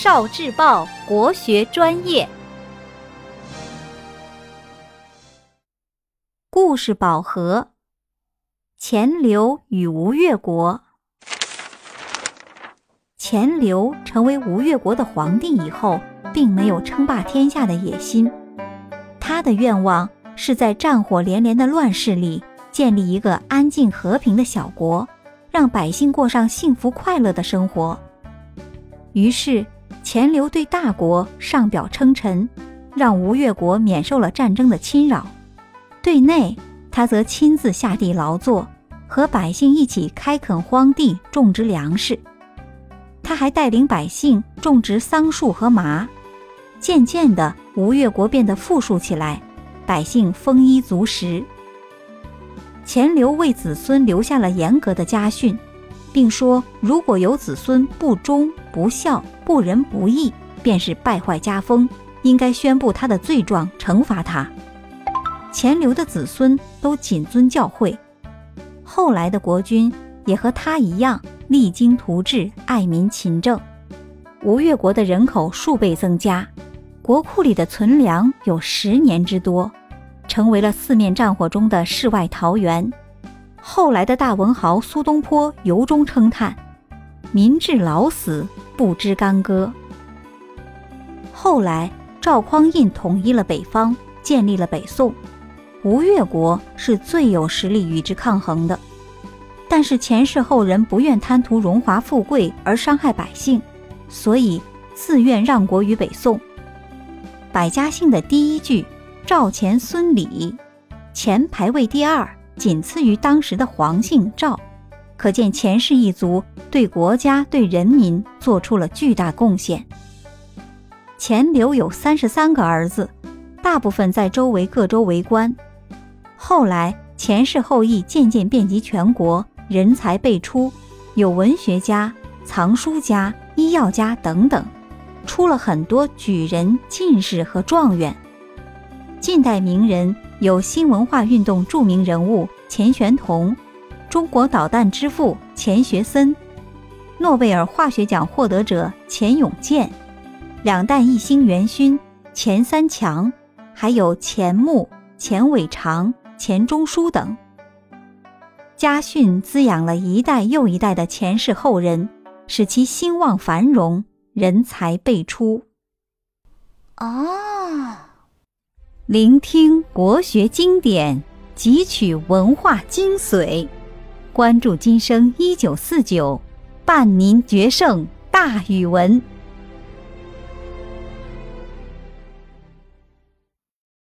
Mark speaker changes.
Speaker 1: 少智报国学专业，故事宝盒：钱镠与吴越国。钱镠成为吴越国的皇帝以后，并没有称霸天下的野心。他的愿望是在战火连连的乱世里，建立一个安静和平的小国，让百姓过上幸福快乐的生活。于是，钱镠对大国上表称臣，让吴越国免受了战争的侵扰；对内，他则亲自下地劳作，和百姓一起开垦荒地，种植粮食。他还带领百姓种植桑树和麻，渐渐的，吴越国变得富庶起来，百姓丰衣足食。钱镠为子孙留下了严格的家训，并说：如果有子孙不忠不孝、不仁不义，便是败坏家风，应该宣布他的罪状，惩罚他。钱镠的子孙都谨遵教诲，后来的国君也和他一样。励精图治，爱民勤政，吴越国的人口数倍增加，国库里的存粮有十年之多，成为了四面战火中的世外桃源。后来的大文豪苏东坡由衷称叹：“民至老死不知干戈。”后来赵匡胤统一了北方，建立了北宋，吴越国是最有实力与之抗衡的。但是前世后人不愿贪图荣华富贵而伤害百姓，所以自愿让国于北宋。百家姓的第一句“赵钱孙李”，钱排位第二，仅次于当时的黄姓赵，可见钱氏一族对国家对人民做出了巨大贡献。钱镠有三十三个儿子，大部分在周围各州为官。后来钱氏后裔渐渐遍及全国。人才辈出，有文学家、藏书家、医药家等等，出了很多举人、进士和状元。近代名人有新文化运动著名人物钱玄同，中国导弹之父钱学森，诺贝尔化学奖获得者钱永健，两弹一星元勋钱三强，还有钱穆、钱伟长、钱钟书等。家训滋养了一代又一代的前世后人，使其兴旺繁荣，人才辈出。哦，聆听国学经典，汲取文化精髓，关注今生一九四九，伴您决胜大语文。